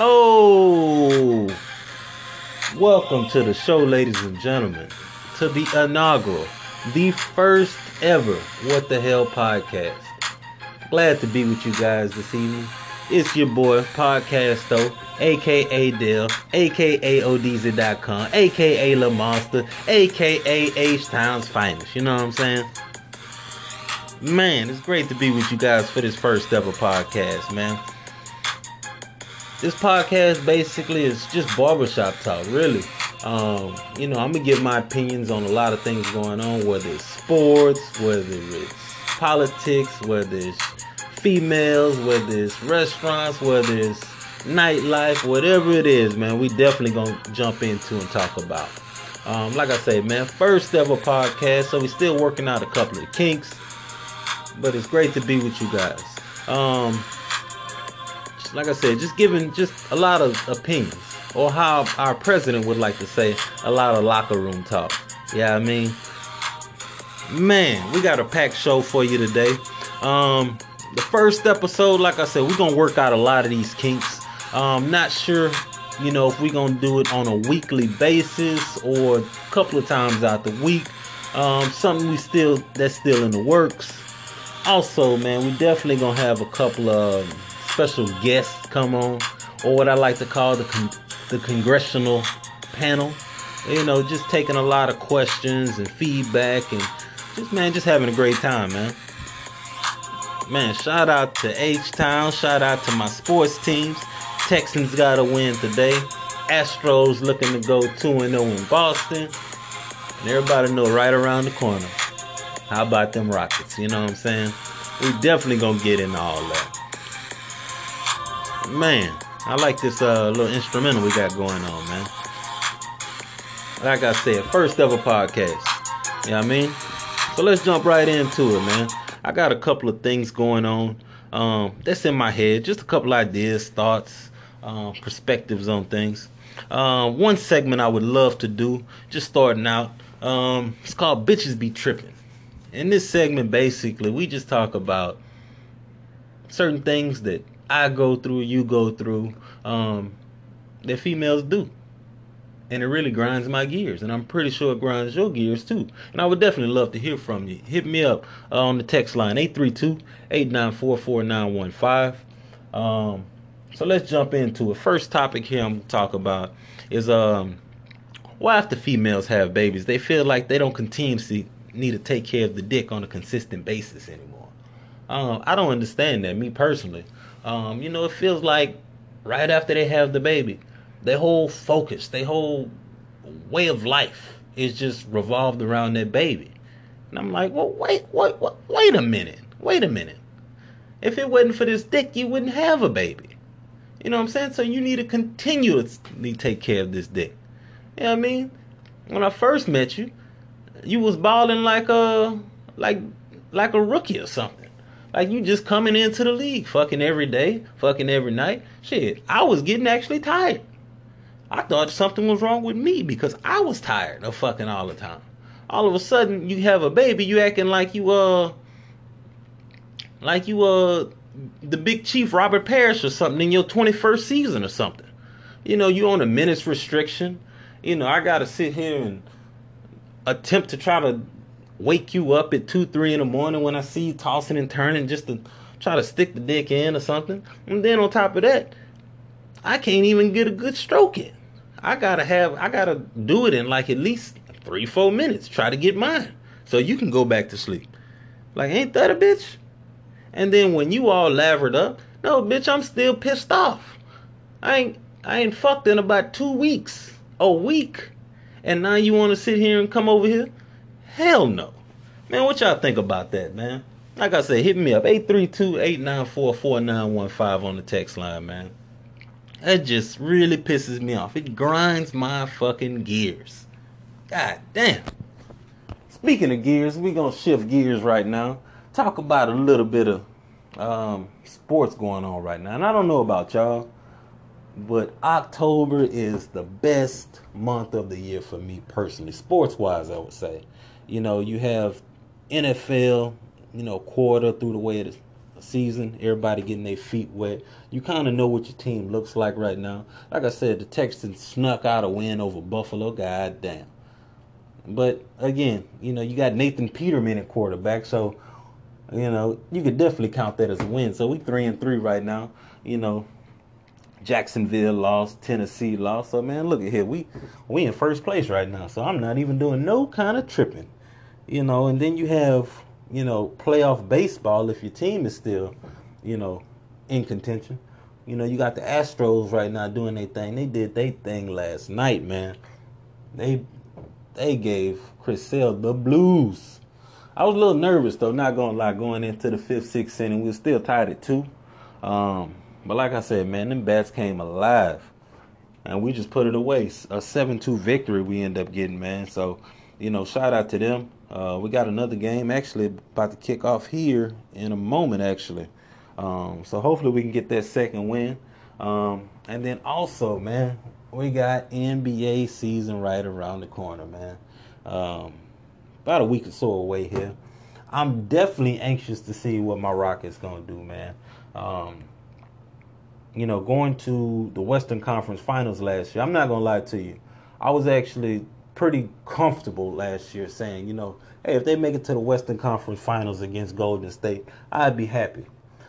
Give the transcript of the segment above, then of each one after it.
Oh, welcome to the show, ladies and gentlemen, to the inaugural, the first ever What the Hell podcast. Glad to be with you guys this evening. It's your boy, Podcasto, aka Dell, aka ODZ.com, aka La Monster, aka H Town's finest. You know what I'm saying? Man, it's great to be with you guys for this first ever podcast, man. This podcast basically is just barbershop talk, really. Um, you know, I'm gonna give my opinions on a lot of things going on, whether it's sports, whether it's politics, whether it's females, whether it's restaurants, whether it's nightlife, whatever it is, man, we definitely gonna jump into and talk about. Um, like I say, man, first ever podcast, so we still working out a couple of kinks, but it's great to be with you guys. Um, like I said, just giving just a lot of opinions, or how our president would like to say, a lot of locker room talk. Yeah, I mean, man, we got a packed show for you today. Um, the first episode, like I said, we're gonna work out a lot of these kinks. Um, not sure, you know, if we're gonna do it on a weekly basis or a couple of times out the week. Um, something we still that's still in the works. Also, man, we definitely gonna have a couple of special guests come on, or what I like to call the con- the congressional panel. You know, just taking a lot of questions and feedback, and just man, just having a great time, man. Man, shout out to H Town. Shout out to my sports teams. Texans got a win today. Astros looking to go 2 0 in Boston. And everybody know right around the corner. How about them Rockets? You know what I'm saying? We definitely gonna get into all that. Man, I like this uh, little instrumental we got going on, man. Like I said, first ever podcast. You know what I mean? So let's jump right into it, man. I got a couple of things going on um, that's in my head. Just a couple ideas, thoughts, um, perspectives on things. Um, one segment I would love to do, just starting out, um, it's called Bitches Be Tripping. In this segment, basically, we just talk about certain things that I go through, you go through, um, that females do. And it really grinds my gears. And I'm pretty sure it grinds your gears too. And I would definitely love to hear from you. Hit me up uh, on the text line 832 894 4915. Um, so let's jump into it. First topic here I'm to talk about is um, why after females have babies, they feel like they don't continuously need to take care of the dick on a consistent basis anymore. Um, I don't understand that, me personally. Um, you know, it feels like right after they have the baby, their whole focus, their whole way of life is just revolved around that baby. And I'm like, well, wait, wait, wait, wait a minute, wait a minute. If it wasn't for this dick, you wouldn't have a baby. You know what I'm saying? So you need to continuously take care of this dick. You know what I mean? When I first met you, you was balling like a like like a rookie or something. Like you just coming into the league, fucking every day, fucking every night. Shit, I was getting actually tired. I thought something was wrong with me because I was tired of fucking all the time. All of a sudden, you have a baby, you acting like you uh, like you uh, the big chief Robert Parish or something in your twenty first season or something. You know, you on a minutes restriction. You know, I gotta sit here and attempt to try to wake you up at two, three in the morning when I see you tossing and turning just to try to stick the dick in or something. And then on top of that, I can't even get a good stroke in. I gotta have, I gotta do it in like at least three, four minutes. Try to get mine so you can go back to sleep. Like, ain't that a bitch? And then when you all lavered up, no, bitch, I'm still pissed off. I ain't, I ain't fucked in about two weeks, a week, and now you want to sit here and come over here? Hell no. Man, what y'all think about that, man? Like I said, hit me up 832-894-4915 on the text line, man. That just really pisses me off. It grinds my fucking gears. God damn. Speaking of gears, we gonna shift gears right now. Talk about a little bit of um, sports going on right now. And I don't know about y'all, but October is the best month of the year for me personally, sports wise, I would say. You know, you have NFL, you know, quarter through the way of the season. Everybody getting their feet wet. You kind of know what your team looks like right now. Like I said, the Texans snuck out a win over Buffalo. God damn. But again, you know, you got Nathan Peterman at quarterback, so you know you could definitely count that as a win. So we three and three right now. You know, Jacksonville lost, Tennessee lost. So man, look at here, we we in first place right now. So I'm not even doing no kind of tripping, you know. And then you have you know playoff baseball if your team is still you know in contention. You know, you got the Astros right now doing their thing. They did their thing last night, man. They they gave Chris Sale the blues. I was a little nervous though, not gonna lie, going into the fifth, sixth inning. We were still tied at two. Um, but like I said, man, them bats came alive. And we just put it away. A 7 2 victory we end up getting, man. So, you know, shout out to them. Uh, we got another game actually about to kick off here in a moment, actually. Um, so hopefully we can get that second win. Um, and then also, man, we got NBA season right around the corner, man. Um, about a week or so away here. I'm definitely anxious to see what my Rockets gonna do, man. Um, you know, going to the Western Conference Finals last year, I'm not gonna lie to you, I was actually pretty comfortable last year saying, you know, hey, if they make it to the Western Conference Finals against Golden State, I'd be happy.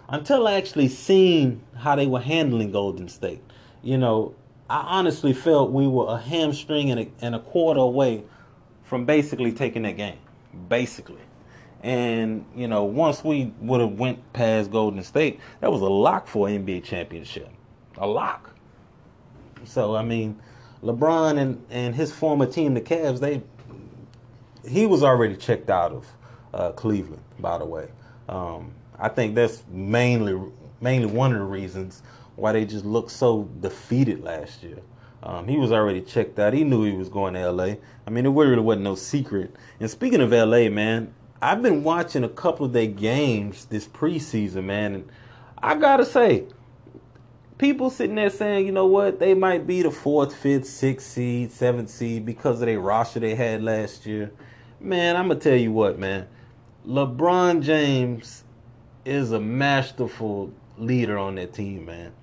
Until I actually seen how they were handling Golden State, you know, I honestly felt we were a hamstring and a, and a quarter away from basically taking that game. Basically. And, you know, once we would have went past Golden State, that was a lock for NBA championship. A lock. So, I mean, LeBron and, and his former team, the Cavs, they he was already checked out of uh, Cleveland, by the way. Um, I think that's mainly mainly one of the reasons why they just looked so defeated last year. Um, he was already checked out. He knew he was going to LA. I mean, it really wasn't no secret. And speaking of LA, man, I've been watching a couple of their games this preseason, man, and I gotta say, people sitting there saying, you know what, they might be the fourth, fifth, sixth seed, seventh seed because of their roster they had last year. Man, I'm gonna tell you what, man. LeBron James is a masterful leader on that team, man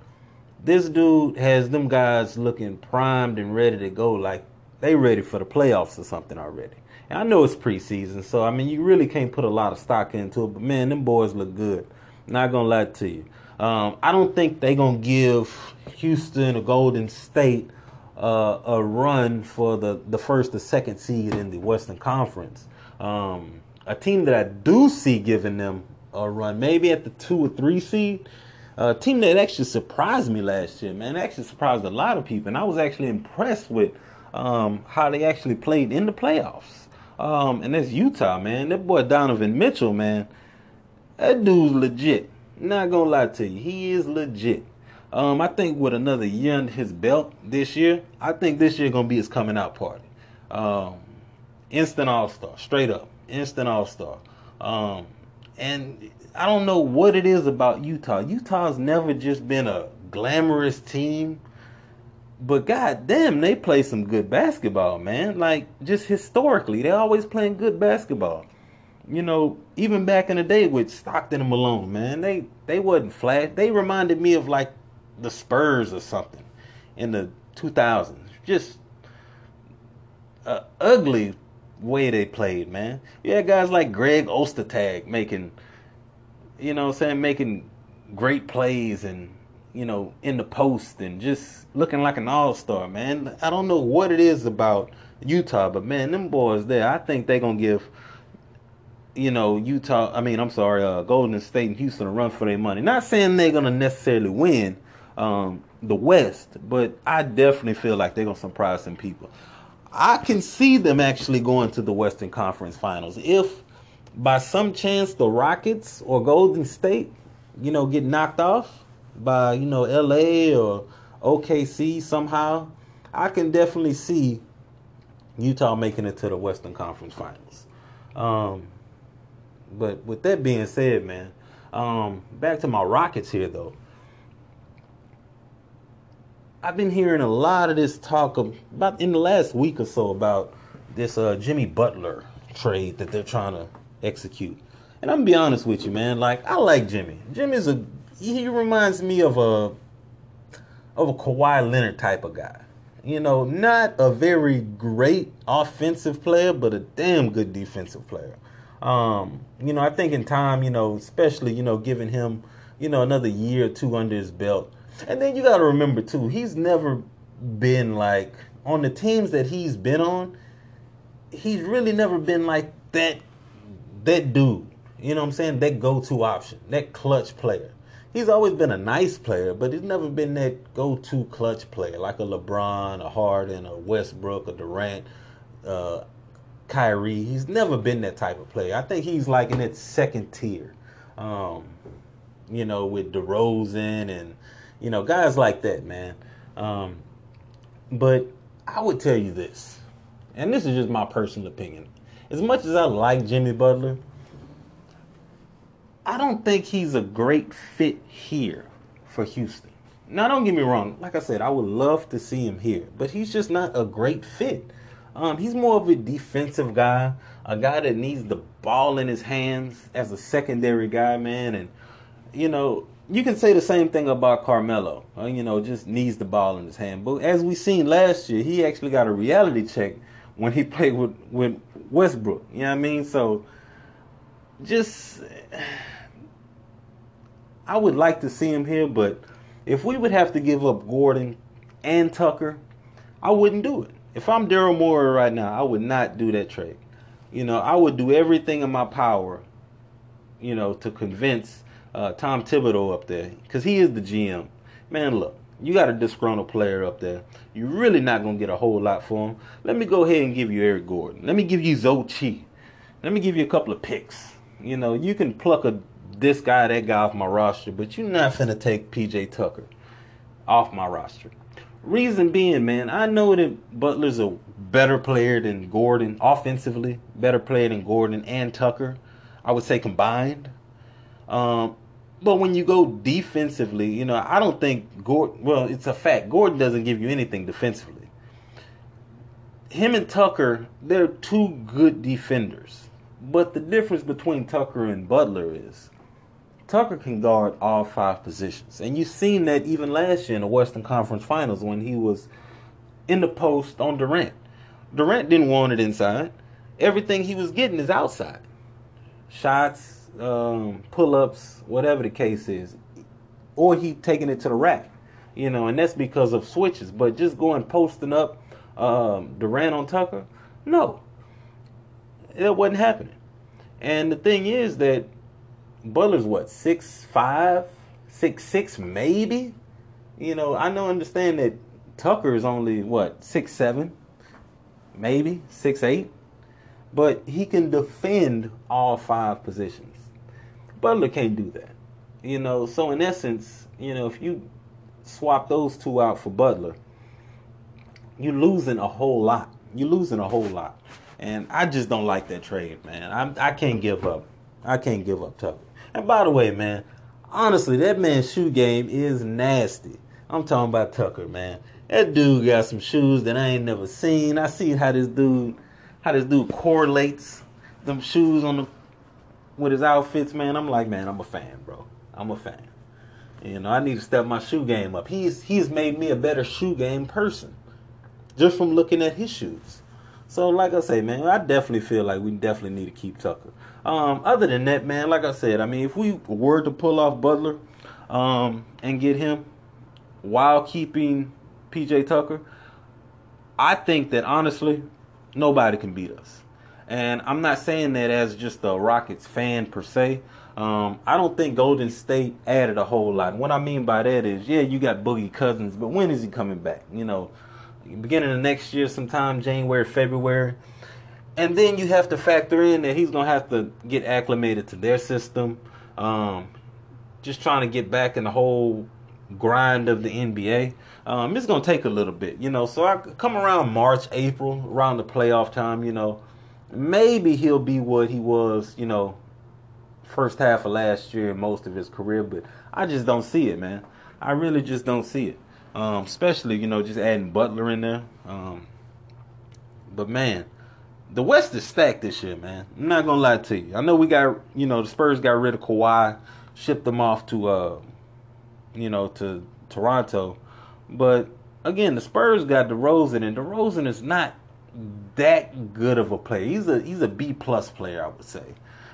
this dude has them guys looking primed and ready to go, like they ready for the playoffs or something already. And I know it's preseason, so I mean you really can't put a lot of stock into it. But man, them boys look good. Not gonna lie to you. Um, I don't think they're gonna give Houston or Golden State uh, a run for the the first or second seed in the Western Conference. Um, a team that I do see giving them a run, maybe at the two or three seed, a team that actually surprised me last year, man. Actually surprised a lot of people, and I was actually impressed with um, how they actually played in the playoffs. Um, and that's Utah, man. That boy Donovan Mitchell, man. That dude's legit. Not gonna lie to you, he is legit. Um, I think with another year under his belt this year, I think this year gonna be his coming out party. Um, instant All Star, straight up, instant All Star. Um, and I don't know what it is about Utah. Utah's never just been a glamorous team, but god damn, they play some good basketball, man. Like just historically, they always playing good basketball. You know, even back in the day with Stockton and Malone, man, they they wasn't flat. They reminded me of like the Spurs or something in the 2000s. Just a ugly way they played, man. You had guys like Greg Ostertag making you know I'm saying, making great plays and, you know, in the post and just looking like an all star, man. I don't know what it is about Utah, but man, them boys there, I think they're gonna give you know, Utah, I mean, I'm sorry, uh, Golden State and Houston a run for their money. Not saying they're going to necessarily win um, the West, but I definitely feel like they're going to surprise some people. I can see them actually going to the Western Conference Finals if by some chance the Rockets or Golden State, you know, get knocked off by, you know, LA or OKC somehow, I can definitely see Utah making it to the Western Conference Finals. Um, but with that being said, man, um, back to my Rockets here though. I've been hearing a lot of this talk about in the last week or so about this uh, Jimmy Butler trade that they're trying to execute. And I'm gonna be honest with you, man. Like I like Jimmy. Jimmy's a he reminds me of a of a Kawhi Leonard type of guy. You know, not a very great offensive player, but a damn good defensive player. Um, you know, I think in time, you know, especially, you know, giving him, you know, another year or two under his belt. And then you got to remember too, he's never been like on the teams that he's been on, he's really never been like that that dude. You know what I'm saying? That go-to option, that clutch player. He's always been a nice player, but he's never been that go-to clutch player like a LeBron, a Harden, a Westbrook, a Durant, uh, Kyrie. He's never been that type of player. I think he's like in that second tier. Um, you know, with DeRozan and you know guys like that, man. Um, but I would tell you this, and this is just my personal opinion. As much as I like Jimmy Butler, I don't think he's a great fit here for Houston. Now, don't get me wrong. Like I said, I would love to see him here, but he's just not a great fit. Um, he's more of a defensive guy, a guy that needs the ball in his hands as a secondary guy, man. And you know, you can say the same thing about Carmelo. Uh, you know, just needs the ball in his hand. But as we seen last year, he actually got a reality check when he played with with Westbrook. You know what I mean? So just I would like to see him here, but if we would have to give up Gordon and Tucker, I wouldn't do it. If I'm Daryl Morey right now, I would not do that trade. You know, I would do everything in my power, you know, to convince uh, Tom Thibodeau up there, because he is the GM. Man, look, you got a disgruntled player up there. You're really not to get a whole lot for him. Let me go ahead and give you Eric Gordon. Let me give you Zhou Qi. Let me give you a couple of picks. You know, you can pluck a this guy, that guy off my roster, but you're not finna take PJ Tucker off my roster. Reason being, man, I know that Butler's a better player than Gordon offensively, better player than Gordon and Tucker. I would say combined. Um, but when you go defensively, you know, I don't think Gordon. Well, it's a fact. Gordon doesn't give you anything defensively. Him and Tucker, they're two good defenders. But the difference between Tucker and Butler is Tucker can guard all five positions. And you've seen that even last year in the Western Conference Finals when he was in the post on Durant. Durant didn't want it inside. Everything he was getting is outside. Shots, um, pull ups, whatever the case is. Or he taking it to the rack. You know, and that's because of switches. But just going posting up um, Durant on Tucker, no. It wasn't happening. And the thing is that Butler's what six five, six six maybe. You know, I know understand that Tucker is only what six seven, maybe six eight, but he can defend all five positions. Butler can't do that. You know, so in essence, you know, if you swap those two out for Butler, you're losing a whole lot. You're losing a whole lot. And I just don't like that trade, man. I'm, I can't give up. I can't give up Tucker. And by the way, man, honestly, that man's shoe game is nasty. I'm talking about Tucker, man. That dude got some shoes that I ain't never seen. I see how this dude, how this dude correlates them shoes on the with his outfits, man. I'm like, man, I'm a fan, bro. I'm a fan. You know, I need to step my shoe game up. He's he's made me a better shoe game person just from looking at his shoes. So, like I say, man, I definitely feel like we definitely need to keep Tucker. Um, other than that, man, like I said, I mean, if we were to pull off Butler um, and get him while keeping PJ Tucker, I think that honestly, nobody can beat us. And I'm not saying that as just a Rockets fan per se. Um, I don't think Golden State added a whole lot. And what I mean by that is, yeah, you got Boogie Cousins, but when is he coming back? You know, beginning of next year, sometime January, February. And then you have to factor in that he's gonna have to get acclimated to their system. Um, just trying to get back in the whole grind of the NBA. Um, it's gonna take a little bit, you know. So I come around March, April, around the playoff time, you know, maybe he'll be what he was, you know, first half of last year and most of his career. But I just don't see it, man. I really just don't see it. Um, especially, you know, just adding Butler in there. Um, but man, the West is stacked this year, man. I'm not gonna lie to you. I know we got, you know, the Spurs got rid of Kawhi, shipped them off to, uh, you know, to Toronto, but again, the Spurs got DeRozan, and DeRozan is not that good of a player. He's a he's a B plus player, I would say.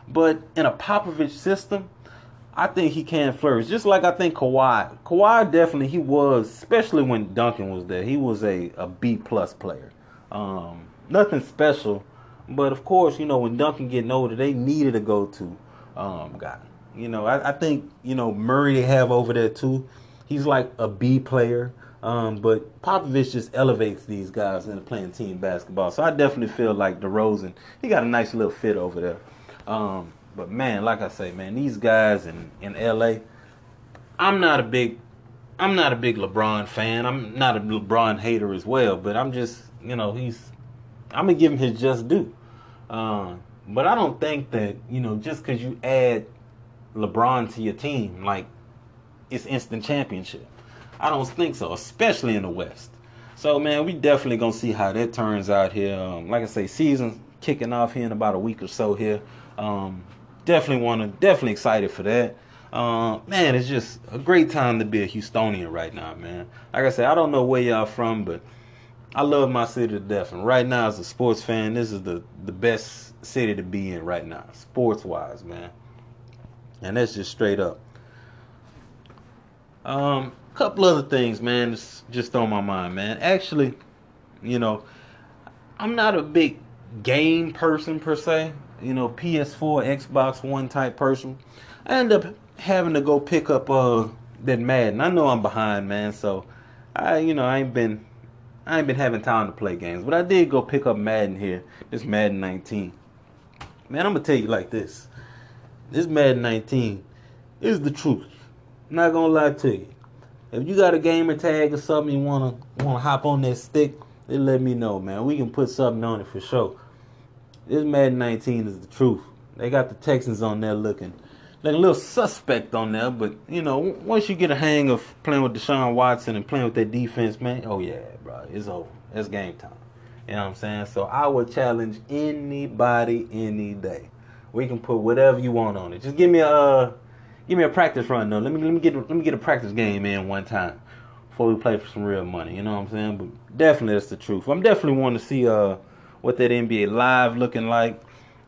But in a Popovich system, I think he can flourish. Just like I think Kawhi. Kawhi definitely he was, especially when Duncan was there. He was a, a B plus player. Um, nothing special, but of course, you know when Duncan getting older, they needed a go to um, guy. You know, I, I, think you know Murray they have over there too. He's like a B player. Um, but Popovich just elevates these guys into playing team basketball. So I definitely feel like DeRozan, he got a nice little fit over there. Um, but man, like I say, man, these guys in, in LA, I'm not a big I'm not a big LeBron fan. I'm not a LeBron hater as well, but I'm just, you know, he's I'm gonna give him his just due. Uh, but I don't think that, you know, just because you add LeBron to your team, like it's instant championship. I don't think so, especially in the West. So man, we definitely gonna see how that turns out here. Um, like I say, season kicking off here in about a week or so here. Um, definitely want to, definitely excited for that. Uh, man, it's just a great time to be a Houstonian right now, man. Like I said, I don't know where y'all from, but I love my city to death. And right now, as a sports fan, this is the, the best city to be in right now, sports wise, man. And that's just straight up. Um, couple other things, man, that's just on my mind, man. Actually, you know, I'm not a big game person per se you know, PS4, Xbox One type person. I end up having to go pick up uh that Madden. I know I'm behind, man, so I you know, I ain't been I ain't been having time to play games. But I did go pick up Madden here. This Madden 19. Man, I'm gonna tell you like this. This Madden 19 is the truth. I'm not gonna lie to you. If you got a gamer tag or something you wanna wanna hop on that stick, then let me know, man. We can put something on it for sure. This Madden 19 is the truth. They got the Texans on there looking like a little suspect on there, but you know, once you get a hang of playing with Deshaun Watson and playing with that defense, man, oh yeah, it's over. It's game time. You know what I'm saying? So I would challenge anybody any day. We can put whatever you want on it. Just give me a uh, give me a practice run though. Let me let me get let me get a practice game in one time before we play for some real money. You know what I'm saying? But definitely that's the truth. I'm definitely want to see uh what that NBA live looking like.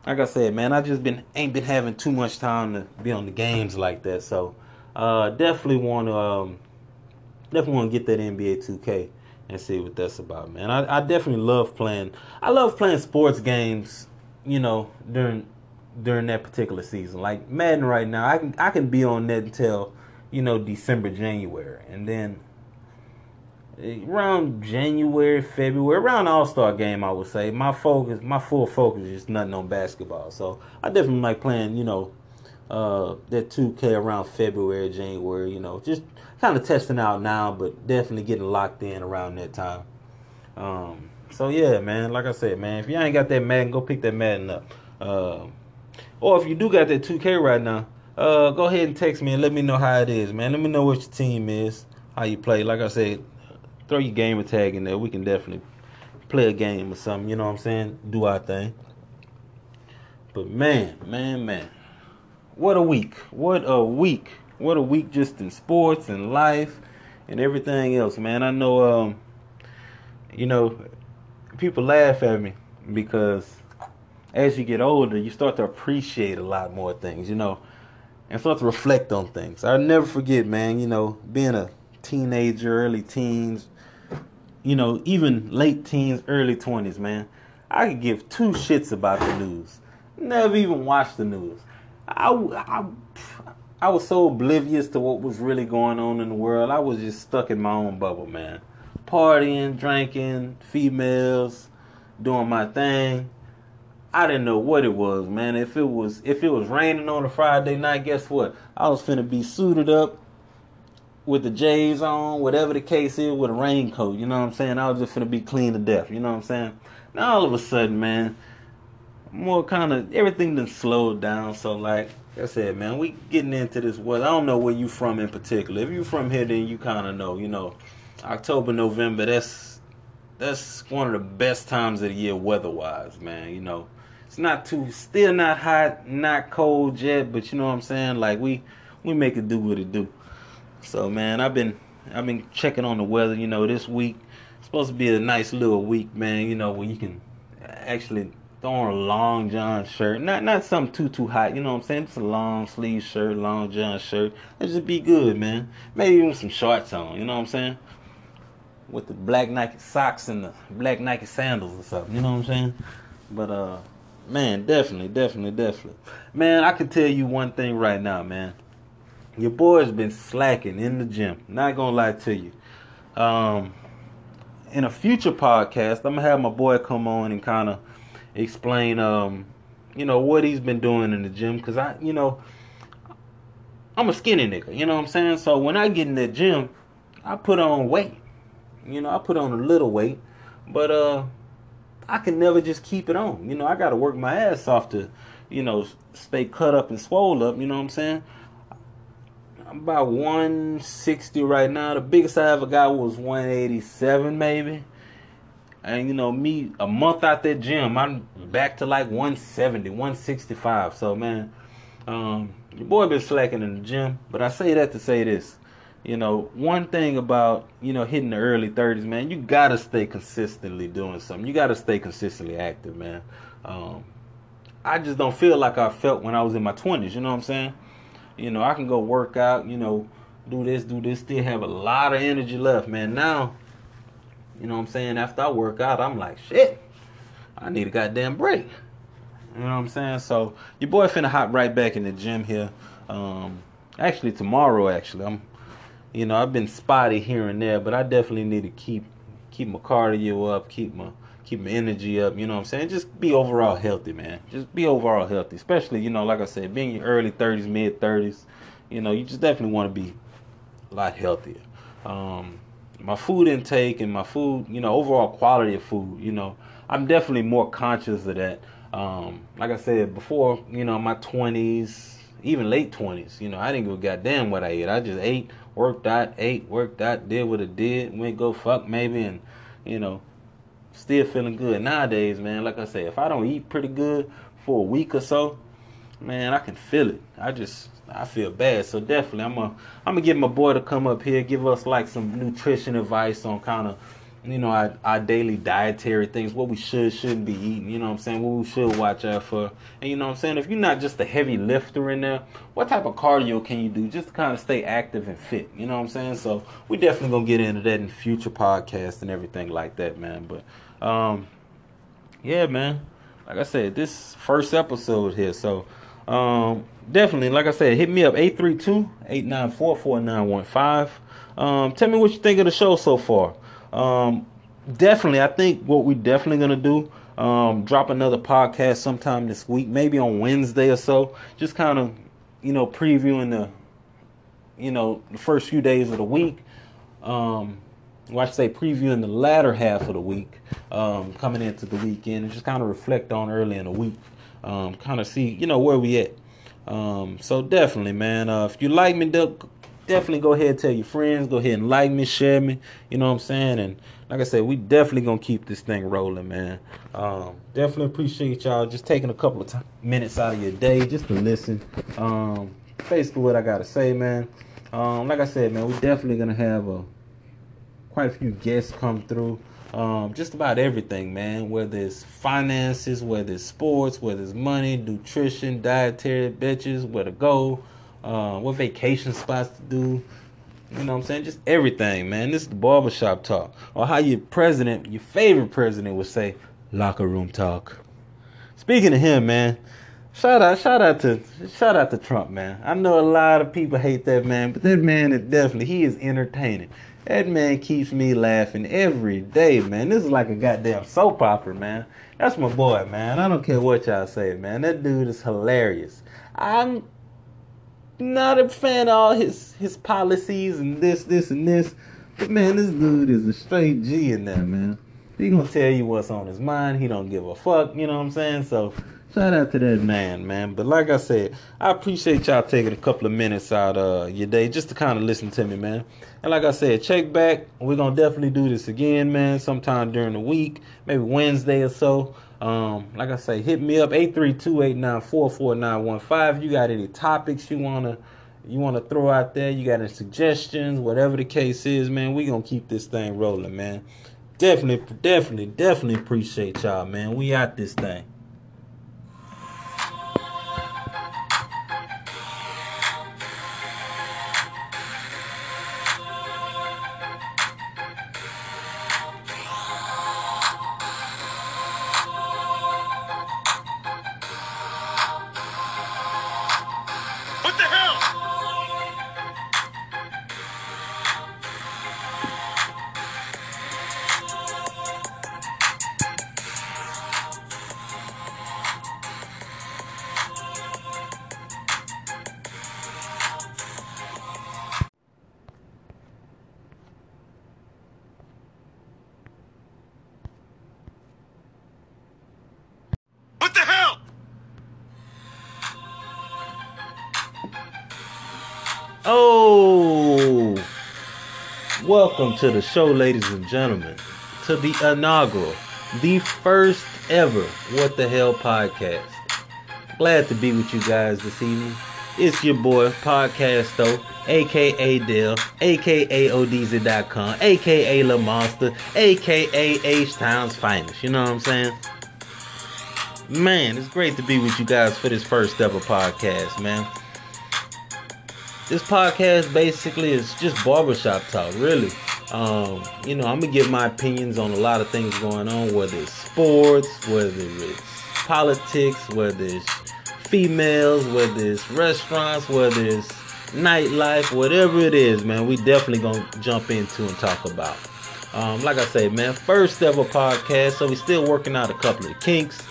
Like I said, man, I just been ain't been having too much time to be on the games like that. So uh, definitely want to um, definitely want to get that NBA 2K and see what that's about, man. I, I definitely love playing. I love playing sports games. You know, during during that particular season, like Madden right now, I can I can be on that until you know December, January, and then around January, February, around All Star game, I would say my focus, my full focus is nothing on basketball. So I definitely like playing, you know, uh, that 2K around February, January. You know, just kind of testing out now, but definitely getting locked in around that time. Um, so yeah, man, like I said, man, if you ain't got that Madden, go pick that Madden up. Uh, or if you do got that 2K right now, uh, go ahead and text me and let me know how it is, man. Let me know what your team is, how you play. Like I said, throw your gamer tag in there. We can definitely play a game or something. You know what I'm saying? Do our thing. But man, man, man, what a week! What a week! What a week just in sports and life and everything else, man. I know, um, you know, people laugh at me because as you get older, you start to appreciate a lot more things, you know, and start to reflect on things. I never forget, man. You know, being a teenager, early teens, you know, even late teens, early 20s, man, I could give two shits about the news. Never even watch the news. I, I, I was so oblivious to what was really going on in the world. I was just stuck in my own bubble, man. Partying, drinking, females, doing my thing. I didn't know what it was, man. If it was if it was raining on a Friday night, guess what? I was finna be suited up, with the J's on, whatever the case is, with a raincoat. You know what I'm saying? I was just gonna be clean to death. You know what I'm saying? Now all of a sudden, man, more kind of everything then slowed down. So like I said, man, we getting into this weather. I don't know where you from in particular. If you from here, then you kind of know. You know, October, November. That's that's one of the best times of the year weather-wise, man. You know, it's not too, still not hot, not cold yet, but you know what I'm saying. Like we we make it do what it do. So man, I've been I've been checking on the weather. You know, this week supposed to be a nice little week, man. You know, where you can actually throw on a long john shirt, not not something too too hot. You know what I'm saying? Just a long sleeve shirt, long john shirt. It just be good, man. Maybe even some shorts on. You know what I'm saying? With the black Nike socks and the black Nike sandals or something. You know what I'm saying? But uh, man, definitely, definitely, definitely, man. I can tell you one thing right now, man your boy's been slacking in the gym. Not gonna lie to you. Um, in a future podcast, I'm gonna have my boy come on and kind of explain, um, you know, what he's been doing in the gym. Cause I, you know, I'm a skinny nigga. You know what I'm saying? So when I get in the gym, I put on weight. You know, I put on a little weight, but uh, I can never just keep it on. You know, I gotta work my ass off to, you know, stay cut up and swole up. You know what I'm saying? I'm about 160 right now. The biggest I ever got was 187 maybe. And you know, me a month out that gym, I'm back to like 170, 165. So man, um, your boy been slacking in the gym. But I say that to say this. You know, one thing about, you know, hitting the early 30s, man, you gotta stay consistently doing something. You gotta stay consistently active, man. Um, I just don't feel like I felt when I was in my 20s, you know what I'm saying? You know, I can go work out, you know, do this, do this, still have a lot of energy left, man. Now, you know what I'm saying? After I work out, I'm like, shit, I need a goddamn break. You know what I'm saying? So your boy finna hop right back in the gym here. Um, actually tomorrow, actually, I'm, you know, I've been spotty here and there, but I definitely need to keep keep my cardio up, keep my keep my energy up, you know what I'm saying? Just be overall healthy, man. Just be overall healthy. Especially, you know, like I said, being your early 30s, mid 30s, you know, you just definitely want to be a lot healthier. Um, my food intake and my food, you know, overall quality of food, you know, I'm definitely more conscious of that. Um, like I said before, you know, my 20s, even late 20s, you know, I didn't give a goddamn what I ate. I just ate, worked out, ate, worked out, did what I did, went go fuck maybe, and, you know, still feeling good nowadays, man. Like I said, if I don't eat pretty good for a week or so, man, I can feel it. I just I feel bad. So definitely, I'm gonna I'm gonna get my boy to come up here, give us like some nutrition advice on kind of you know our, our daily dietary things, what we should shouldn't be eating. You know what I'm saying? What we should watch out for. And you know what I'm saying? If you're not just a heavy lifter in there, what type of cardio can you do just to kind of stay active and fit? You know what I'm saying? So we definitely gonna get into that in future podcasts and everything like that, man. But um, yeah, man. Like I said, this first episode here, so um, definitely, like I said, hit me up 832-894-4915. Um, tell me what you think of the show so far. Um, definitely, I think what we're definitely gonna do, um, drop another podcast sometime this week, maybe on Wednesday or so. Just kind of, you know, previewing the, you know, the first few days of the week. Um, well, I should say previewing the latter half of the week, um, coming into the weekend, and just kind of reflect on early in the week, um, kind of see, you know, where we at. Um, so definitely, man, uh, if you like me, definitely go ahead and tell your friends, go ahead and like me, share me, you know what I'm saying? And like I said, we definitely gonna keep this thing rolling, man. Um, definitely appreciate y'all just taking a couple of t- minutes out of your day just to listen. Um, basically what I gotta say, man. Um, like I said, man, we definitely gonna have a quite a few guests come through. Um, just about everything, man. Whether it's finances, whether it's sports, whether it's money, nutrition, dietary, bitches, where to go, uh, what vacation spots to do. You know what I'm saying? Just everything, man. This is the barbershop talk. Or how your president, your favorite president would say, locker room talk. Speaking of him, man, shout out, shout out to shout out to Trump, man. I know a lot of people hate that man, but that man is definitely he is entertaining. That man keeps me laughing every day, man. This is like a goddamn soap opera, man. That's my boy, man. I don't care what y'all say, man. That dude is hilarious. I'm not a fan of all his his policies and this, this, and this. But man, this dude is a straight G in there, man. He gonna tell you what's on his mind. He don't give a fuck. You know what I'm saying? So Shout out to that man, man. But like I said, I appreciate y'all taking a couple of minutes out of your day just to kind of listen to me, man. And like I said, check back. We're gonna definitely do this again, man, sometime during the week, maybe Wednesday or so. Um, like I say, hit me up 832-894-4915. You got any topics you wanna you wanna throw out there, you got any suggestions, whatever the case is, man, we gonna keep this thing rolling, man. Definitely, definitely, definitely appreciate y'all, man. We out this thing. Oh, welcome to the show, ladies and gentlemen, to the inaugural, the first ever What the Hell podcast. Glad to be with you guys this evening. It's your boy, Podcasto, aka Dale, aka ODZ.com, aka La Monster, aka H Town's finest. You know what I'm saying? Man, it's great to be with you guys for this first ever podcast, man this podcast basically is just barbershop talk, really. Um, you know, I'm gonna give my opinions on a lot of things going on, whether it's sports, whether it's politics, whether it's females, whether it's restaurants, whether it's nightlife, whatever it is, man. We definitely gonna jump into and talk about. Um, like I say, man, first ever podcast, so we still working out a couple of kinks,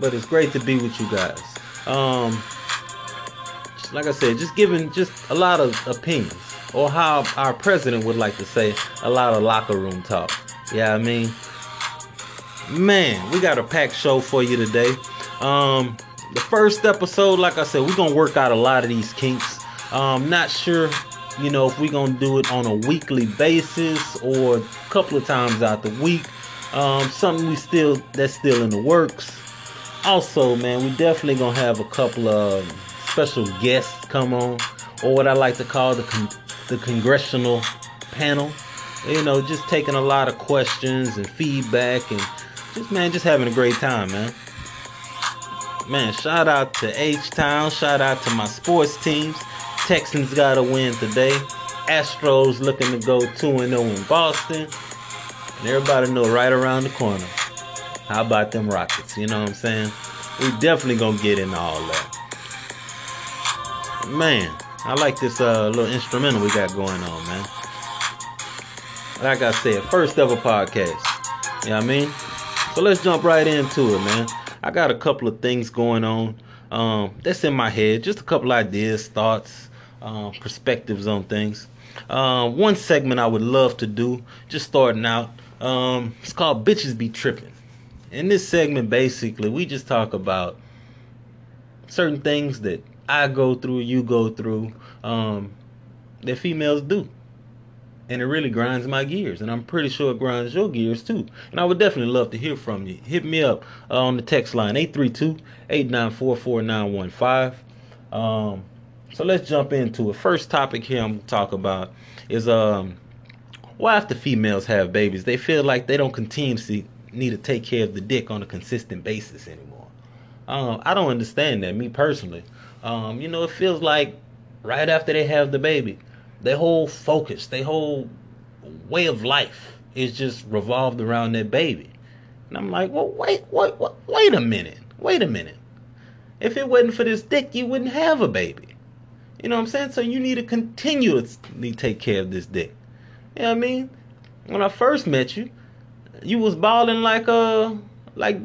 but it's great to be with you guys. Um, like I said, just giving just a lot of opinions, or how our president would like to say, a lot of locker room talk. Yeah, I mean, man, we got a packed show for you today. Um, the first episode, like I said, we're gonna work out a lot of these kinks. Um, not sure, you know, if we're gonna do it on a weekly basis or a couple of times out the week. Um, something we still that's still in the works. Also, man, we definitely gonna have a couple of special guests come on, or what I like to call the con- the congressional panel. You know, just taking a lot of questions and feedback, and just man, just having a great time, man. Man, shout out to H Town. Shout out to my sports teams. Texans got a win today. Astros looking to go 2 0 in Boston. And everybody know right around the corner. How about them Rockets? You know what I'm saying? We definitely gonna get into all that. Man, I like this uh, little instrumental we got going on, man. Like I said, first ever podcast. You know what I mean? So let's jump right into it, man. I got a couple of things going on um, that's in my head. Just a couple ideas, thoughts, um, perspectives on things. Um, one segment I would love to do, just starting out, um, it's called Bitches Be Tripping. In this segment, basically, we just talk about certain things that I go through, you go through, um, that females do. And it really grinds my gears. And I'm pretty sure it grinds your gears too. And I would definitely love to hear from you. Hit me up uh, on the text line 832 894 4915. Um, so let's jump into it. First topic here I'm to talk about is um, why after females have babies, they feel like they don't continuously need to take care of the dick on a consistent basis anymore. Um, I don't understand that, me personally. Um, you know, it feels like right after they have the baby, their whole focus, their whole way of life is just revolved around their baby. And I'm like, well, wait, wait, wait, wait a minute, wait a minute. If it wasn't for this dick, you wouldn't have a baby. You know what I'm saying? So you need to continuously take care of this dick. You know what I mean? When I first met you, you was balling like a like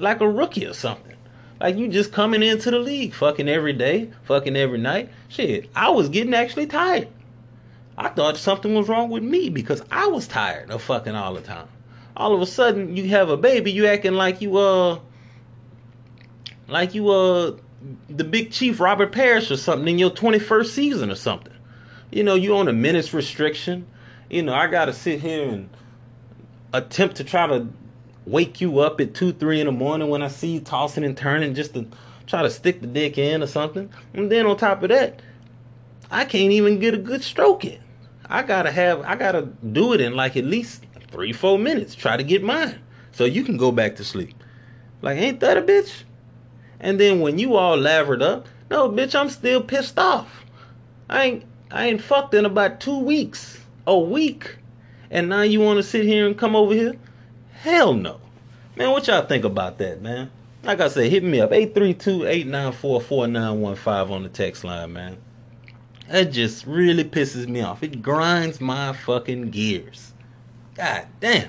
like a rookie or something. Like you just coming into the league, fucking every day, fucking every night. Shit, I was getting actually tired. I thought something was wrong with me because I was tired of fucking all the time. All of a sudden, you have a baby, you acting like you uh like you uh the big chief Robert Parish or something in your 21st season or something. You know, you on a minutes restriction. You know, I gotta sit here and attempt to try to wake you up at two, three in the morning when I see you tossing and turning just to try to stick the dick in or something. And then on top of that, I can't even get a good stroke in. I gotta have I gotta do it in like at least three, four minutes. Try to get mine. So you can go back to sleep. Like, ain't that a bitch? And then when you all lavered up, no bitch, I'm still pissed off. I ain't I ain't fucked in about two weeks. A week. And now you wanna sit here and come over here? Hell no. Man, what y'all think about that, man? Like I said, hit me up. 832-894-4915 on the text line, man. That just really pisses me off. It grinds my fucking gears. God damn.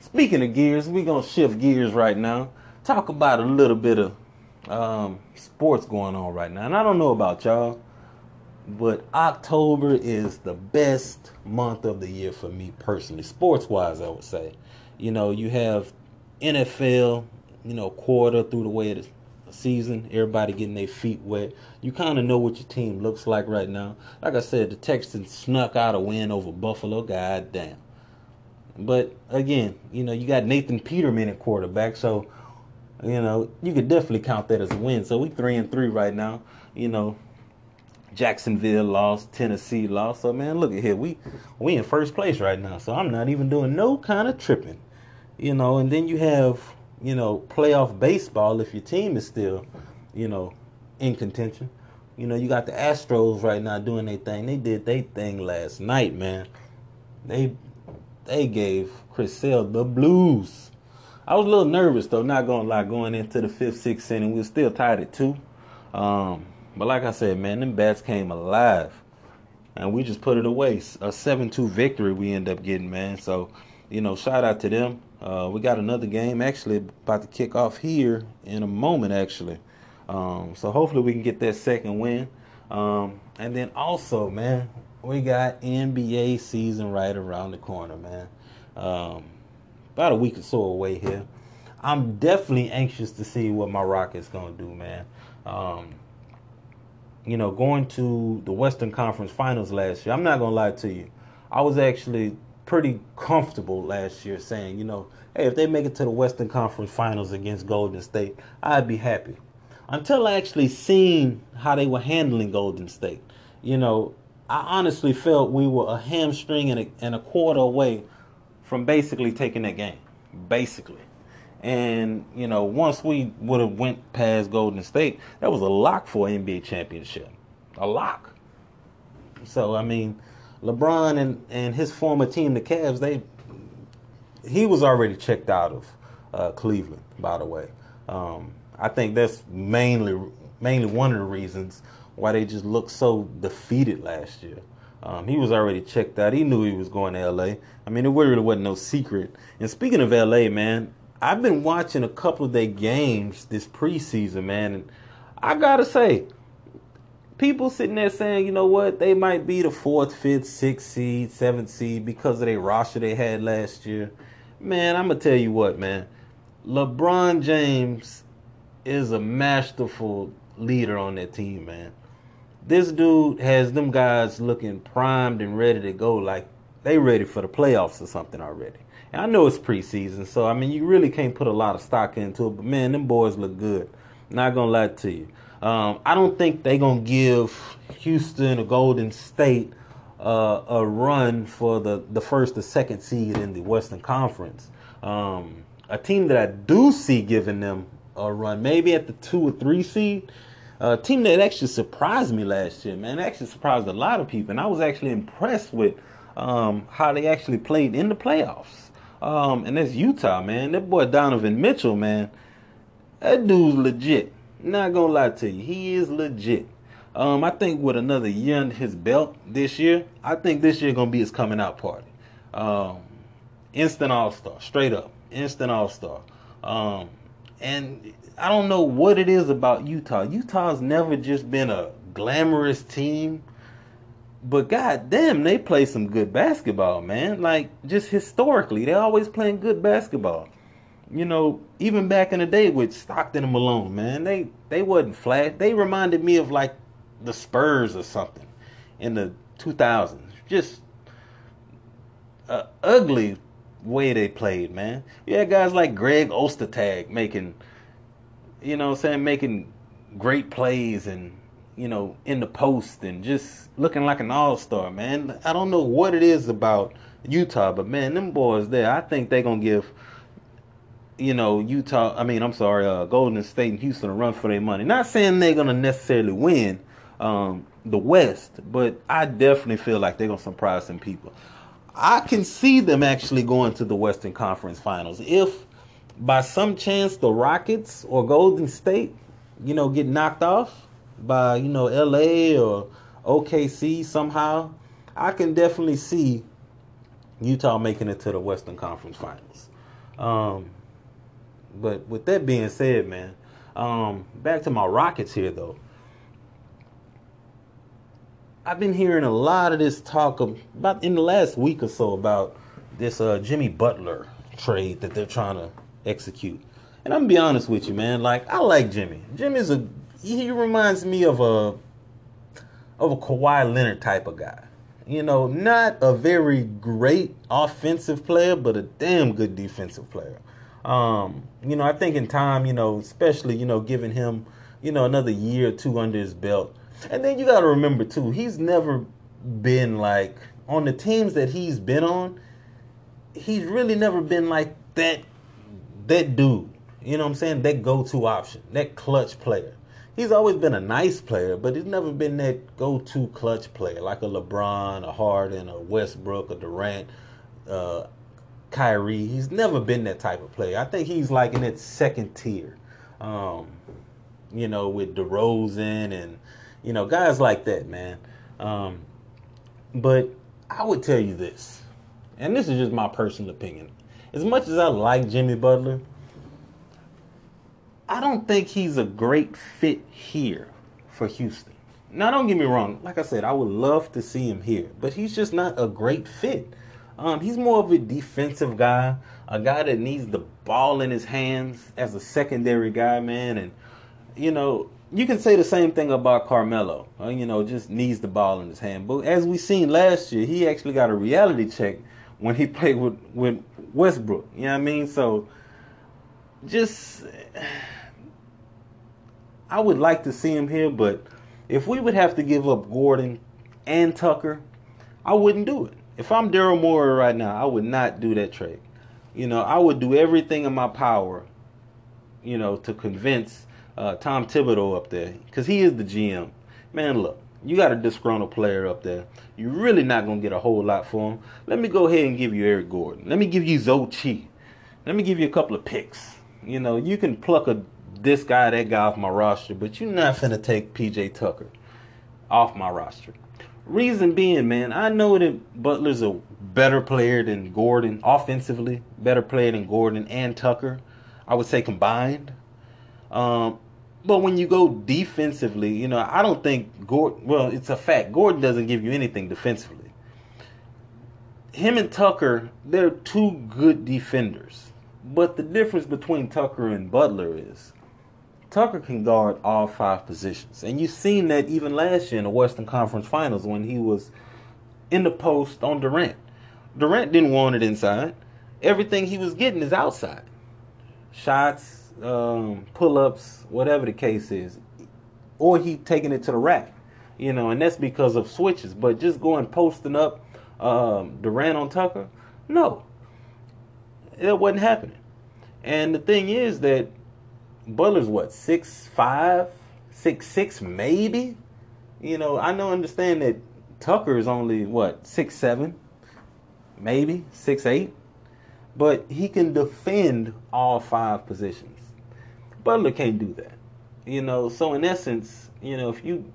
Speaking of gears, we gonna shift gears right now. Talk about a little bit of um, sports going on right now. And I don't know about y'all, but October is the best month of the year for me personally, sports wise, I would say. You know, you have NFL, you know, quarter through the way of the season, everybody getting their feet wet. You kind of know what your team looks like right now. Like I said, the Texans snuck out a win over Buffalo. God damn. But again, you know, you got Nathan Peterman at quarterback, so you know, you could definitely count that as a win. So we three and three right now. You know, Jacksonville lost, Tennessee lost. So man, look at here. We we in first place right now. So I'm not even doing no kind of tripping. You know, and then you have, you know, playoff baseball if your team is still, you know, in contention. You know, you got the Astros right now doing their thing. They did their thing last night, man. They they gave Chris Sale the blues. I was a little nervous though, not gonna lie, going into the fifth, sixth inning. We were still tied at two. Um, but like I said, man, them bats came alive. And we just put it away. A 7 2 victory we end up getting, man. So, you know, shout out to them. Uh, we got another game actually about to kick off here in a moment, actually. Um, so hopefully we can get that second win. Um, and then also, man, we got NBA season right around the corner, man. Um, about a week or so away here. I'm definitely anxious to see what my Rockets gonna do, man. Um, you know, going to the Western Conference Finals last year, I'm not gonna lie to you. I was actually pretty comfortable last year saying, you know, hey, if they make it to the Western Conference Finals against Golden State, I'd be happy. Until I actually seen how they were handling Golden State. You know, I honestly felt we were a hamstring and a, and a quarter away from basically taking that game. Basically. And, you know, once we would have went past Golden State, that was a lock for NBA championship. A lock. So, I mean, LeBron and, and his former team, the Cavs, they he was already checked out of uh, Cleveland, by the way. Um, I think that's mainly mainly one of the reasons why they just looked so defeated last year. Um, he was already checked out. He knew he was going to LA. I mean, it really wasn't no secret. And speaking of LA, man, I've been watching a couple of their games this preseason, man, and I gotta say, people sitting there saying, you know what, they might be the fourth, fifth, sixth seed, seventh seed because of their roster they had last year. Man, I'm gonna tell you what, man. LeBron James is a masterful leader on that team, man. This dude has them guys looking primed and ready to go, like they ready for the playoffs or something already. And I know it's preseason, so I mean you really can't put a lot of stock into it. But man, them boys look good. Not gonna lie to you. Um, I don't think they're gonna give Houston or Golden State uh, a run for the the first or second seed in the Western Conference. Um, a team that I do see giving them a run, maybe at the two or three seed. A team that actually surprised me last year, man. Actually surprised a lot of people, and I was actually impressed with um, how they actually played in the playoffs. Um, and that's Utah, man. That boy Donovan Mitchell, man. That dude's legit. Not gonna lie to you, he is legit. Um, I think with another year under his belt this year, I think this year gonna be his coming out party. Um, instant All Star, straight up, instant All Star. Um, and I don't know what it is about Utah. Utah's never just been a glamorous team, but god damn, they play some good basketball, man. Like just historically, they're always playing good basketball. You know, even back in the day with Stockton and Malone, man, they they wasn't flat. They reminded me of like the Spurs or something in the 2000s. Just a ugly way they played, man. You had guys like Greg Ostertag making, you know, I'm saying making great plays and you know in the post and just looking like an all star, man. I don't know what it is about Utah, but man, them boys there, I think they're gonna give you know, Utah, I mean, I'm sorry, uh, Golden State and Houston a run for their money. Not saying they're going to necessarily win um, the West, but I definitely feel like they're going to surprise some people. I can see them actually going to the Western Conference Finals if by some chance the Rockets or Golden State, you know, get knocked off by, you know, LA or OKC somehow. I can definitely see Utah making it to the Western Conference Finals. Um, but with that being said, man, um, back to my Rockets here though. I've been hearing a lot of this talk about in the last week or so about this uh, Jimmy Butler trade that they're trying to execute. And I'm gonna be honest with you, man. Like I like Jimmy. Jimmy's a he reminds me of a of a Kawhi Leonard type of guy. You know, not a very great offensive player, but a damn good defensive player. Um, you know, I think in time, you know, especially, you know, giving him, you know, another year or two under his belt. And then you got to remember, too, he's never been like, on the teams that he's been on, he's really never been like that, that dude. You know what I'm saying? That go to option, that clutch player. He's always been a nice player, but he's never been that go to clutch player like a LeBron, a Harden, a Westbrook, a Durant. Uh, Kyrie. He's never been that type of player. I think he's like in that second tier. Um, you know, with DeRozan and you know guys like that, man. Um, but I would tell you this, and this is just my personal opinion. As much as I like Jimmy Butler, I don't think he's a great fit here for Houston. Now, don't get me wrong. Like I said, I would love to see him here, but he's just not a great fit. Um, he's more of a defensive guy, a guy that needs the ball in his hands as a secondary guy, man. And you know, you can say the same thing about Carmelo. Uh, you know, just needs the ball in his hand. But as we seen last year, he actually got a reality check when he played with with Westbrook. You know what I mean? So just I would like to see him here, but if we would have to give up Gordon and Tucker, I wouldn't do it. If I'm Daryl Morey right now, I would not do that trade. You know, I would do everything in my power, you know, to convince uh, Tom Thibodeau up there, because he is the GM. Man, look, you got a disgruntled player up there. You're really not to get a whole lot for him. Let me go ahead and give you Eric Gordon. Let me give you Zhou Qi. Let me give you a couple of picks. You know, you can pluck a this guy, that guy off my roster, but you're not to take PJ Tucker off my roster. Reason being, man, I know that Butler's a better player than Gordon offensively, better player than Gordon and Tucker. I would say combined. Um, but when you go defensively, you know, I don't think Gordon. Well, it's a fact. Gordon doesn't give you anything defensively. Him and Tucker, they're two good defenders. But the difference between Tucker and Butler is Tucker can guard all five positions. And you've seen that even last year in the Western Conference Finals when he was in the post on Durant. Durant didn't want it inside. Everything he was getting is outside. Shots, um, pull ups, whatever the case is. Or he taking it to the rack. You know, and that's because of switches. But just going posting up um, Durant on Tucker, no. It wasn't happening. And the thing is that Butler's what six five, six six maybe. You know, I know understand that Tucker is only what six seven, maybe six eight, but he can defend all five positions. Butler can't do that. You know, so in essence, you know, if you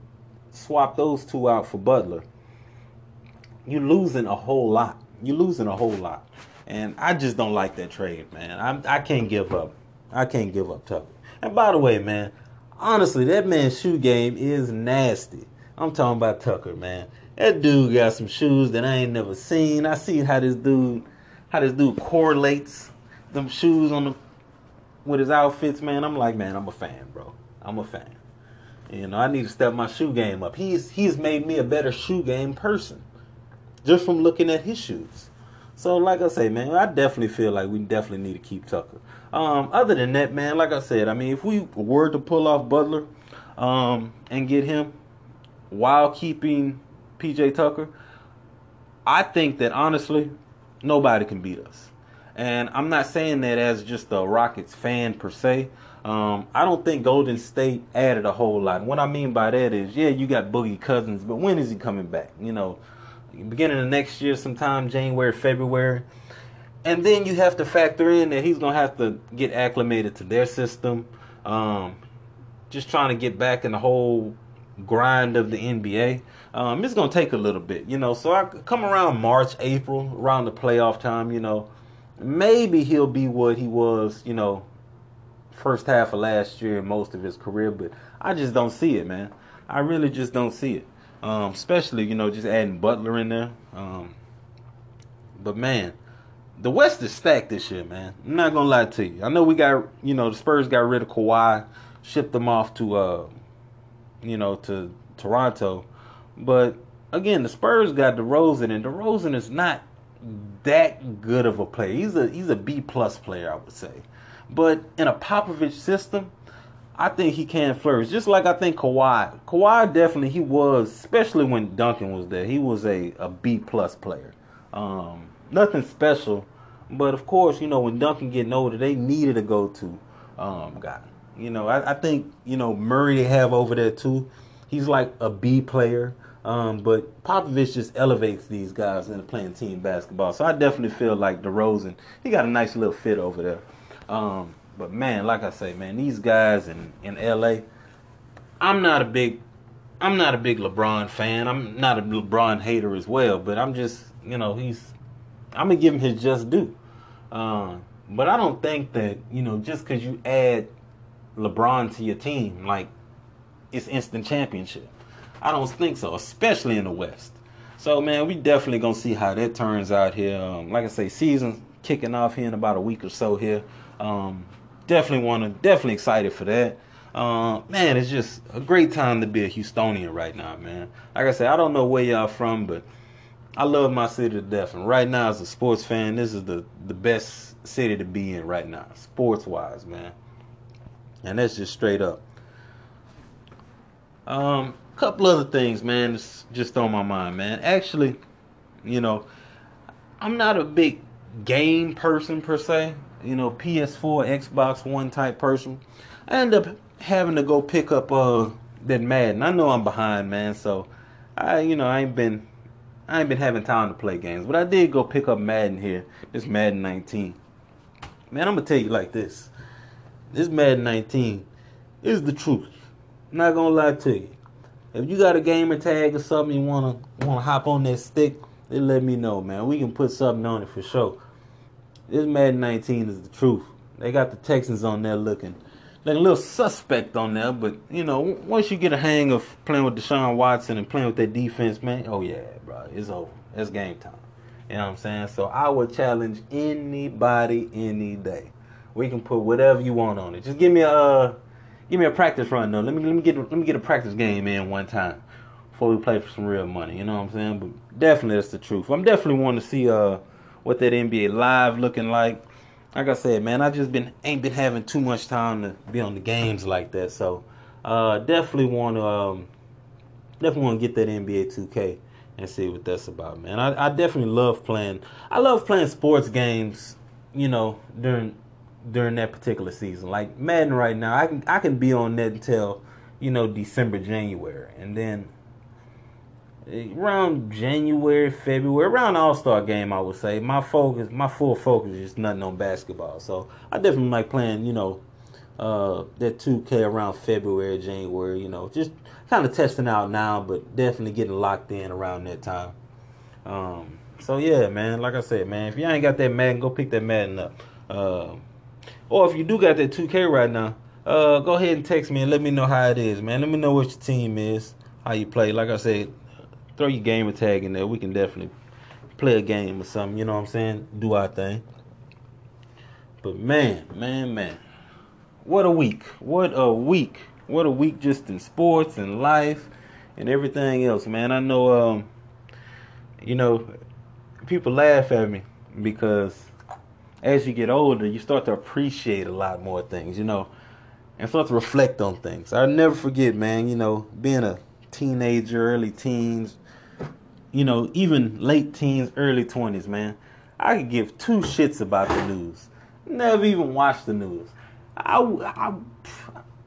swap those two out for Butler, you're losing a whole lot. You're losing a whole lot. And I just don't like that trade, man. I I can't give up. I can't give up Tucker. And by the way, man, honestly, that man's shoe game is nasty. I'm talking about Tucker, man. That dude got some shoes that I ain't never seen. I see how this dude, how this dude correlates them shoes on the with his outfits, man, I'm like, man, I'm a fan, bro. I'm a fan. You know, I need to step my shoe game up. He's he's made me a better shoe game person just from looking at his shoes. So, like I say, man, I definitely feel like we definitely need to keep Tucker. Um, other than that, man, like I said, I mean, if we were to pull off Butler um, and get him while keeping PJ Tucker, I think that honestly, nobody can beat us. And I'm not saying that as just a Rockets fan per se. Um, I don't think Golden State added a whole lot. And what I mean by that is, yeah, you got Boogie Cousins, but when is he coming back? You know, beginning of next year, sometime January, February. And then you have to factor in that he's gonna have to get acclimated to their system. Um, just trying to get back in the whole grind of the NBA. Um, it's gonna take a little bit, you know. So I come around March, April, around the playoff time, you know, maybe he'll be what he was, you know, first half of last year and most of his career. But I just don't see it, man. I really just don't see it. Um, especially, you know, just adding Butler in there. Um, but man, the West is stacked this year, man. I'm not gonna lie to you. I know we got, you know, the Spurs got rid of Kawhi, shipped them off to, uh, you know, to Toronto. But again, the Spurs got DeRozan, and DeRozan is not that good of a player. He's a he's a B plus player, I would say. But in a Popovich system, I think he can flourish. Just like I think Kawhi. Kawhi definitely he was, especially when Duncan was there. He was a, a B plus player. Um, nothing special, but of course, you know when Duncan getting older, they needed a go to um, guy. You know, I, I think you know Murray they have over there too. He's like a B player. Um, but Popovich just elevates these guys into playing team basketball. So I definitely feel like DeRozan, he got a nice little fit over there. Um, but man, like I say, man, these guys in, in LA, I'm not a big I'm not a big LeBron fan. I'm not a LeBron hater as well, but I'm just, you know, he's I'm gonna give him his just due. Uh, but I don't think that, you know, just because you add LeBron to your team, like it's instant championship. I don't think so, especially in the West. So man, we definitely gonna see how that turns out here. Um, like I say, season kicking off here in about a week or so here. Um, definitely want to, definitely excited for that. Uh, man, it's just a great time to be a Houstonian right now, man. Like I said, I don't know where y'all from, but I love my city to death. And right now, as a sports fan, this is the the best city to be in right now, sports wise, man. And that's just straight up. Um, couple other things, man, it's just on my mind, man. Actually, you know, I'm not a big game person per se. You know, PS4, Xbox One type person. I end up having to go pick up uh that Madden. I know I'm behind, man, so I you know I ain't been I ain't been having time to play games, but I did go pick up Madden here. This Madden 19. Man, I'm gonna tell you like this. This Madden 19 is the truth. I'm not gonna lie to you. If you got a gamer tag or something you wanna wanna hop on that stick, then let me know, man. We can put something on it for sure. This Madden 19 is the truth. They got the Texans on there looking like a little suspect on there, but you know, once you get a hang of playing with Deshaun Watson and playing with that defense, man, oh yeah, bro, it's over. It's game time. You know what I'm saying? So I would challenge anybody any day. We can put whatever you want on it. Just give me a uh, give me a practice run though. Let me let me get let me get a practice game in one time before we play for some real money. You know what I'm saying? But definitely that's the truth. I'm definitely wanting to see uh what that NBA live looking like like I said, man, I just been ain't been having too much time to be on the games like that. So uh, definitely want to um, definitely want to get that NBA 2K and see what that's about, man. I, I definitely love playing. I love playing sports games. You know, during during that particular season, like Madden right now, I can I can be on that until you know December, January, and then around January, February, around All Star game, I would say my focus, my full focus is nothing on basketball. So I definitely like playing, you know, uh, that 2K around February, January. You know, just kind of testing out now, but definitely getting locked in around that time. Um, so yeah, man. Like I said, man, if you ain't got that Madden, go pick that Madden up. Uh, or if you do got that 2K right now, uh, go ahead and text me and let me know how it is, man. Let me know what your team is, how you play. Like I said, throw your gamer tag in there. We can definitely play a game or something. You know what I'm saying? Do our thing. But man, man, man, what a week. What a week. What a week just in sports and life and everything else, man. I know um you know people laugh at me because as you get older, you start to appreciate a lot more things, you know, and start to reflect on things. I'll never forget, man, you know, being a teenager, early teens, you know, even late teens, early 20s, man. I could give two shits about the news. Never even watched the news. I, I,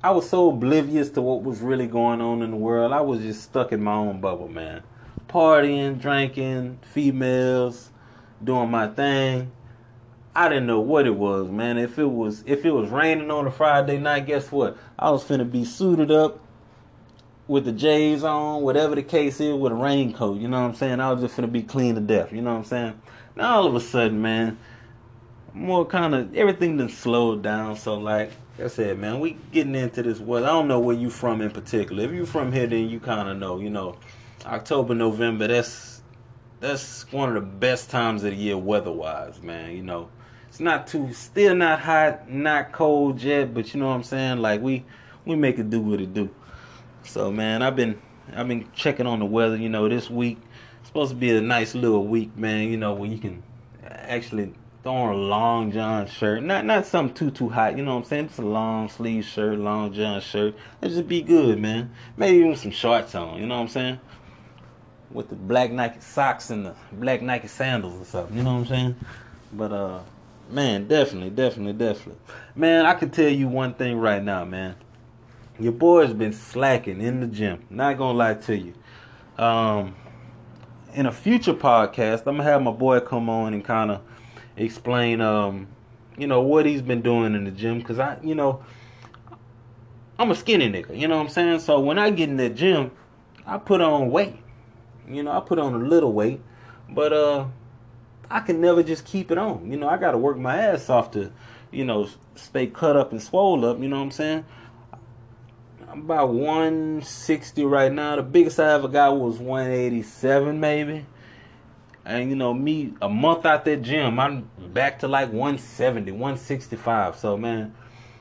I was so oblivious to what was really going on in the world. I was just stuck in my own bubble, man. Partying, drinking, females, doing my thing. I didn't know what it was, man. If it was if it was raining on a Friday night, guess what? I was finna be suited up with the J's on, whatever the case is, with a raincoat. You know what I'm saying? I was just gonna be clean to death. You know what I'm saying? Now all of a sudden, man, more kind of everything done slowed down. So like I said, man, we getting into this weather. I don't know where you from in particular. If you from here, then you kind of know. You know, October, November. That's that's one of the best times of the year weather-wise, man. You know, it's not too, still not hot, not cold yet, but you know what I'm saying. Like we we make it do what it do. So man, I've been I've been checking on the weather. You know, this week it's supposed to be a nice little week, man. You know, where you can actually throw on a long john shirt, not not something too too hot. You know what I'm saying? Just a long sleeve shirt, long john shirt. It just be good, man. Maybe even some shorts on. You know what I'm saying? With the black Nike socks and the black Nike sandals or something. You know what I'm saying? But uh, man, definitely, definitely, definitely, man. I can tell you one thing right now, man your boy's been slacking in the gym. Not gonna lie to you. Um, in a future podcast, I'm gonna have my boy come on and kind of explain, um, you know, what he's been doing in the gym. Cause I, you know, I'm a skinny nigga. You know what I'm saying? So when I get in the gym, I put on weight. You know, I put on a little weight, but uh, I can never just keep it on. You know, I gotta work my ass off to, you know, stay cut up and swole up. You know what I'm saying? About 160 right now. The biggest I ever got was 187 maybe. And you know, me a month out that gym, I'm back to like 170, 165. So man,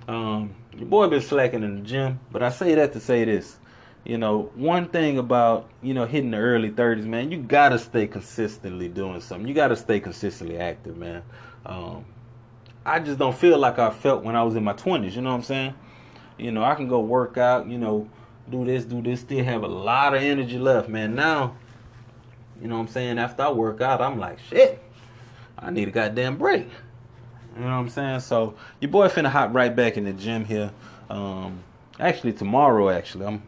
um, your boy been slacking in the gym. But I say that to say this. You know, one thing about, you know, hitting the early 30s, man, you gotta stay consistently doing something. You gotta stay consistently active, man. Um, I just don't feel like I felt when I was in my 20s, you know what I'm saying? You know, I can go work out, you know, do this, do this, still have a lot of energy left, man. Now, you know what I'm saying? After I work out, I'm like, shit, I need a goddamn break. You know what I'm saying? So your boy finna hop right back in the gym here. Um, actually tomorrow, actually, I'm,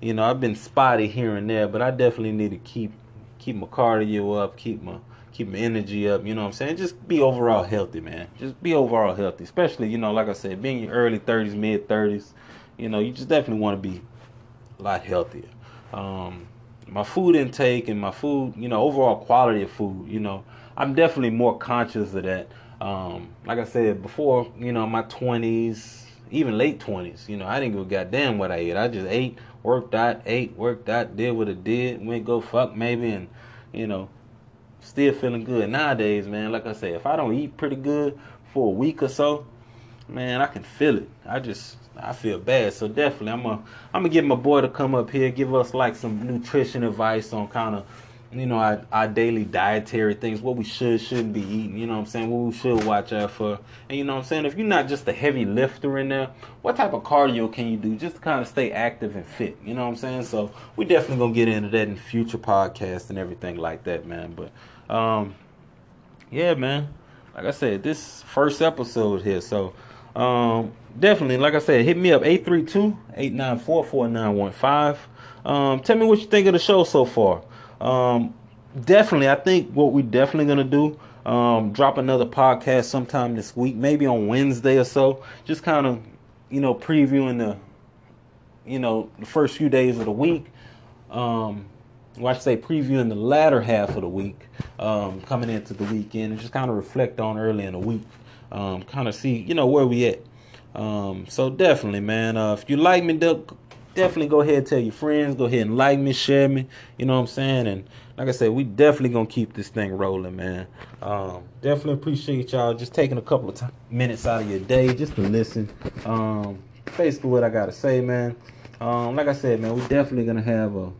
you know, I've been spotty here and there, but I definitely need to keep keep my cardio up, keep my keep my energy up, you know what I'm saying? Just be overall healthy, man. Just be overall healthy. Especially, you know, like I said, being in your early 30s, mid 30s, you know, you just definitely want to be a lot healthier. Um, my food intake and my food, you know, overall quality of food, you know, I'm definitely more conscious of that. Um, like I said before, you know, my 20s, even late 20s, you know, I didn't give a goddamn what I ate. I just ate, worked out, ate, worked out, did what it did, went go fuck maybe, and, you know, still feeling good nowadays, man. Like I say, if I don't eat pretty good for a week or so, man, I can feel it. I just I feel bad. So definitely, I'm gonna I'm gonna get my boy to come up here, give us like some nutrition advice on kind of you know our, our daily dietary things, what we should shouldn't be eating. You know what I'm saying? What we should watch out for. And you know what I'm saying? If you're not just a heavy lifter in there, what type of cardio can you do just to kind of stay active and fit? You know what I'm saying? So we definitely gonna get into that in future podcasts and everything like that, man. But um, yeah, man. Like I said, this first episode here, so um, definitely, like I said, hit me up 832-894-4915. Um, tell me what you think of the show so far. Um, definitely, I think what we're definitely gonna do, um, drop another podcast sometime this week, maybe on Wednesday or so. Just kind of, you know, previewing the, you know, the first few days of the week. Um, well, I should say previewing the latter half of the week, um, coming into the weekend, and just kind of reflect on early in the week, um, kind of see, you know, where we at. Um, so definitely, man. Uh, if you like me, definitely go ahead and tell your friends. Go ahead and like me, share me. You know what I'm saying? And like I said, we definitely gonna keep this thing rolling, man. Um, definitely appreciate y'all just taking a couple of t- minutes out of your day just to listen. Um, basically, what I gotta say, man. Um, like I said, man, we definitely gonna have a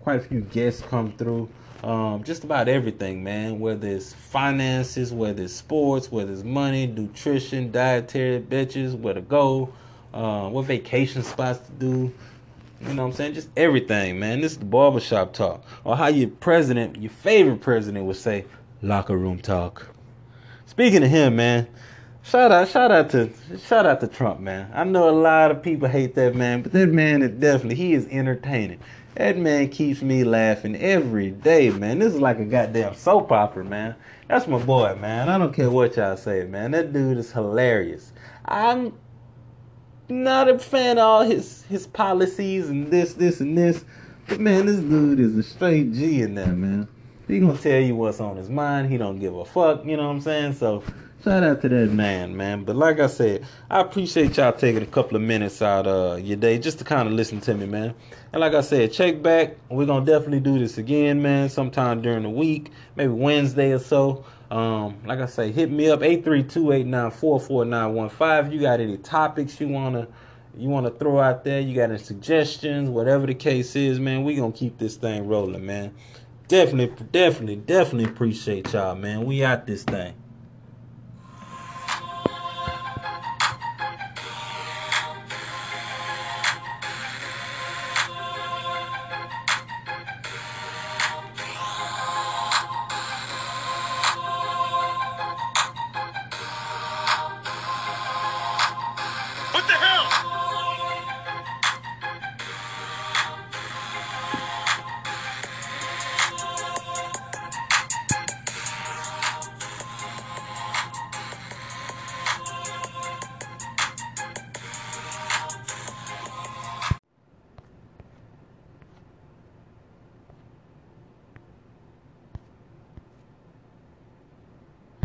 quite a few guests come through. Um, just about everything, man. Whether it's finances, whether it's sports, whether it's money, nutrition, dietary, bitches, where to go, uh, what vacation spots to do. You know what I'm saying? Just everything, man. This is the barbershop talk. Or how your president, your favorite president would say, locker room talk. Speaking of him, man, shout out, shout out to shout out to Trump, man. I know a lot of people hate that man, but that man is definitely he is entertaining. That man keeps me laughing every day, man. This is like a goddamn soap opera, man. That's my boy, man. I don't care what y'all say, man. That dude is hilarious. I'm not a fan of all his his policies and this, this, and this. But man, this dude is a straight G in there, man. He gonna tell you what's on his mind. He don't give a fuck. You know what I'm saying? So shout out to that man, man. But like I said, I appreciate y'all taking a couple of minutes out of your day just to kind of listen to me, man. And like I said, check back. We're gonna definitely do this again, man. Sometime during the week, maybe Wednesday or so. Um, like I say, hit me up 832-894-4915. You got any topics you wanna you wanna throw out there? You got any suggestions? Whatever the case is, man, we gonna keep this thing rolling, man. Definitely, definitely, definitely appreciate y'all, man. We out this thing.